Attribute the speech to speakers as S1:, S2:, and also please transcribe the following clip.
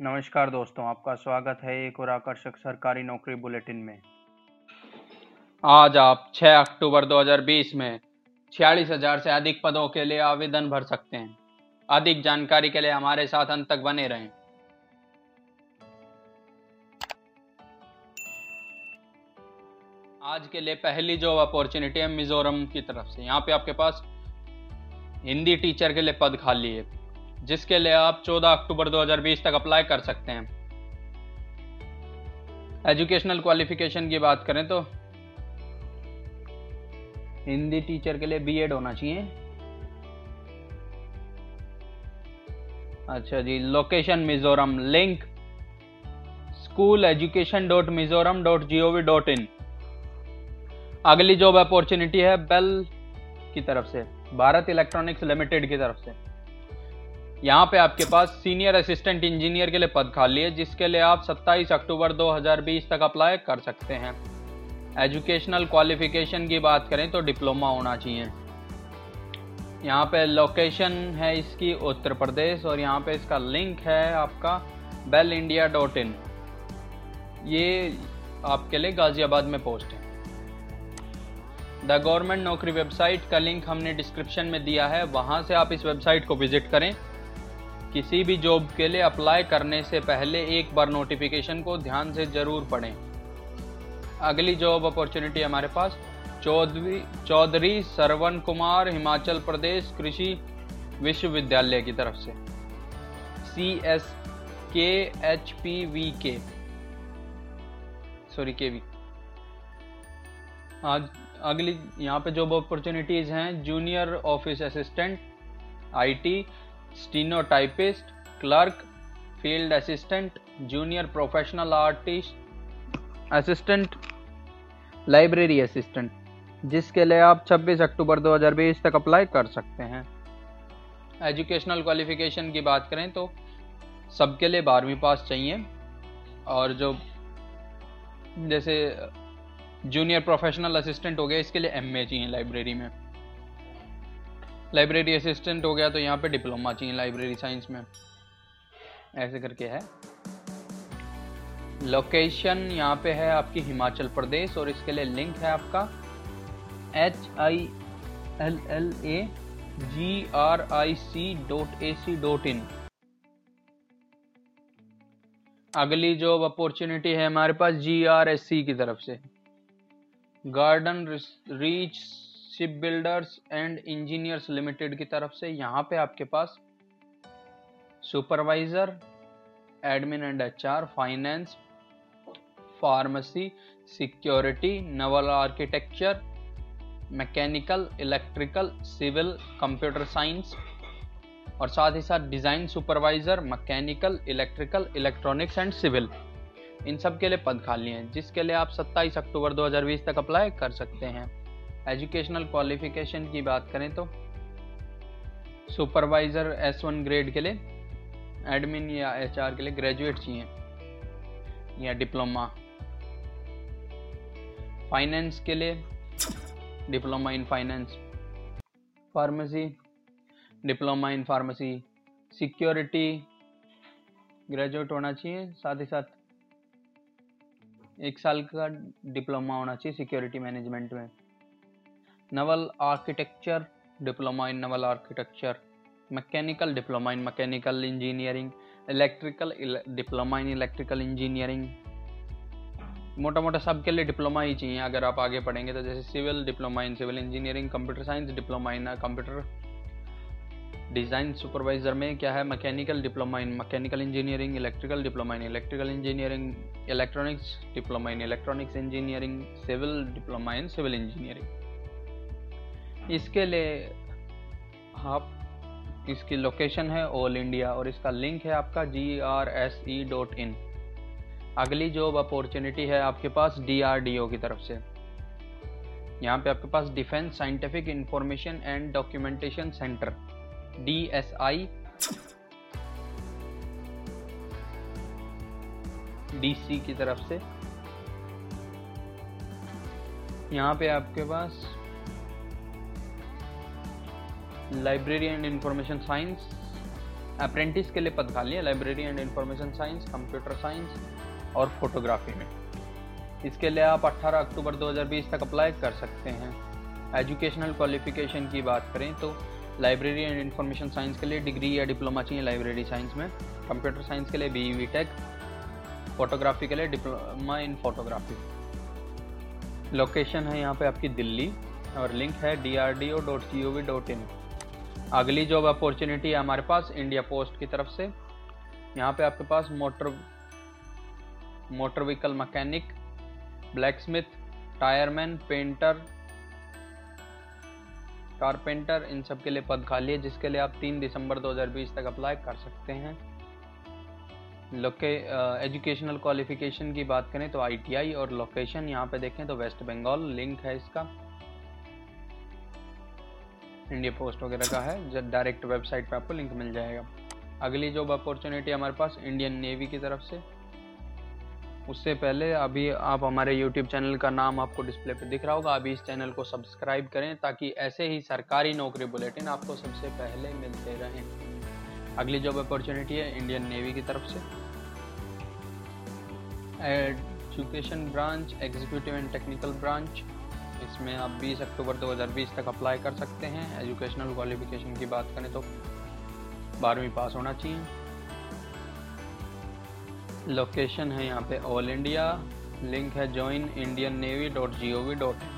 S1: नमस्कार दोस्तों, आपका स्वागत है एक और आकर्षक सरकारी नौकरी बुलेटिन में।
S2: आज आप 6 अक्टूबर 2020 में छियालीस हज़ार से अधिक पदों के लिए आवेदन भर सकते हैं। अधिक जानकारी के लिए हमारे साथ अंत तक बने रहें। आज के लिए पहली जॉब अपॉर्चुनिटी है मिजोरम की तरफ़ से। यहाँ पे आपके पास हिंदी टीचर के लिए पद खाली है। जिसके लिए आप 14 अक्टूबर 2020 तक अप्लाई कर सकते हैं। एजुकेशनल क्वालिफिकेशन की बात करें तो हिंदी टीचर के लिए बीएड होना चाहिए। अच्छा जी location Mizoram link school education dot Mizoram dot G O V dot in अगली जॉब अपॉर्चुनिटी है बेल की तरफ़ से, भारत इलेक्ट्रॉनिक्स लिमिटेड की तरफ़ से। यहाँ पे आपके पास सीनियर असिस्टेंट इंजीनियर के लिए पद खाली है, जिसके लिए आप 27 अक्टूबर 2020 तक अप्लाई कर सकते हैं। एजुकेशनल क्वालिफिकेशन की बात करें तो डिप्लोमा होना चाहिए। यहाँ पे लोकेशन है इसकी उत्तर प्रदेश और यहाँ पे इसका लिंक है आपका बेल इंडिया डॉट इन ये आपके लिए गाजियाबाद में पोस्ट है। द गवर्नमेंट नौकरी वेबसाइट का लिंक हमने डिस्क्रिप्शन में दिया है, वहाँ से आप इस वेबसाइट को विज़िट करें। किसी भी जॉब के लिए अप्लाई करने से पहले एक बार नोटिफिकेशन को ध्यान से ज़रूर पढ़ें। अगली जॉब अपॉर्चुनिटी हमारे पास चौधरी चौधरी सरवन कुमार, हिमाचल प्रदेश कृषि विश्वविद्यालय की तरफ़ से। C S K H P V K sorry K V आज अगली, यहाँ पे जॉब अपॉर्चुनिटीज़ हैं junior office assistant IT stenotypist clerk field assistant junior professional artist assistant library assistant जिसके लिए आप 26 अक्टूबर 2020 तक अप्लाई कर सकते हैं। एजुकेशनल क्वालिफिकेशन की बात करें तो सबके लिए बारहवीं पास चाहिए और जो जैसे जूनियर प्रोफेशनल असिस्टेंट हो गया, इसके लिए एमए चाहिए लाइब्रेरी में। लाइब्रेरी असिस्टेंट हो गया तो यहाँ पे डिप्लोमा चाहिए लाइब्रेरी साइंस में। ऐसे करके है। लोकेशन यहाँ पे है आपकी हिमाचल प्रदेश और इसके लिए लिंक है आपका। H I L L A G R I C dot A C dot in अगली जॉब अपॉर्चुनिटी है हमारे पास जी आर एस सी की तरफ़ से। Garden reach ship builders and engineers limited की तरफ़ से यहाँ पे आपके पास supervisor admin and HR finance pharmacy security naval architecture mechanical electrical civil computer science और साथ ही साथ design supervisor mechanical electrical electronics and civil इन सब के लिए पद खाली हैं, जिसके लिए आप 27 अक्टूबर 2020 तक अप्लाई कर सकते हैं। एजुकेशनल क्वालिफिकेशन की बात करें तो सुपरवाइज़र एस वन ग्रेड के लिए, एडमिन या एचआर के लिए ग्रेजुएट चाहिए या डिप्लोमा। फाइनेंस के लिए diploma in finance. Pharmacy, diploma in pharmacy. Security graduate होना चाहिए, साथ ही साथ एक साल का डिप्लोमा होना चाहिए सिक्योरिटी मैनेजमेंट में। Naval architecture diploma in naval architecture mechanical diploma in mechanical engineering electrical diploma in electrical engineering मोटा मोटा सब के लिए डिप्लोमा ही चाहिए, अगर आप आगे पढ़ेंगे तो जैसे civil diploma in civil engineering computer science diploma in computer design supervisor में क्या है? Mechanical diploma in mechanical engineering electrical diploma in electrical engineering electronics diploma in electronics engineering civil diploma in civil engineering इसके लिए आप, इसकी location है all India और इसका लिंक है आपका G R S E dot in अगली जॉब अपॉर्चुनिटी है आपके पास डी आर डी ओ की तरफ़ से। यहाँ पे आपके पास defence scientific information and documentation centre D S I D C की तरफ़ से। यहाँ पे आपके पास library and information science apprentice के लिए पद खाली है, library and information science computer science और फोटोग्राफी में। इसके लिए आप 18 अक्टूबर 2020 तक अप्लाई कर सकते हैं। एजुकेशनल क्वालिफिकेशन की बात करें तो लाइब्रेरी एंड इंफॉर्मेशन साइंस के लिए डिग्री या डिप्लोमा चाहिए लाइब्रेरी साइंस में। कंप्यूटर साइंस के लिए बी वी टेक फोटोग्राफी के लिए डिप्लोमा इन फोटोग्राफी लोकेशन है यहाँ पे आपकी दिल्ली, और लिंक है D R D O dot G O V dot in अगली जॉब अपॉर्चुनिटी है हमारे पास इंडिया पोस्ट की तरफ़ से। यहाँ पे आपके पास motor motor vehicle mechanic blacksmith tyreman painter carpenter इन सब के लिए पद खाली है, जिसके लिए आप 3 दिसंबर 2020 तक अप्लाई कर सकते हैं। लोके एजुकेशनल क्वालिफिकेशन की बात करें तो आईटीआई और लोकेशन यहाँ पे देखें तो वेस्ट बंगाल लिंक है इसका। इंडिया पोस्ट वगैरह का है जब डायरेक्ट वेबसाइट पे आपको लिंक मिल जाएगा। अगली जॉब अपॉर्चुनिटी हमारे पास इंडियन नेवी की तरफ़ से। उससे पहले अभी आप हमारे यूट्यूब चैनल का नाम आपको डिस्प्ले पे दिख रहा होगा। अभी इस चैनल को सब्सक्राइब करें, ताकि ऐसे ही सरकारी नौकरी बुलेटिन आपको सबसे पहले मिलते रहें। अगली जॉब अपॉर्चुनिटी है इंडियन नेवी की तरफ़ से। Education branch executive and technical branch इसमें आप 20 अक्टूबर 2020 तक अप्लाई कर सकते हैं। एजुकेशनल क्वालिफिकेशन की बात करें तो बारहवीं पास होना चाहिए। लोकेशन है यहाँ पे ऑल इंडिया लिंक है join Indian navy dot G O V dot in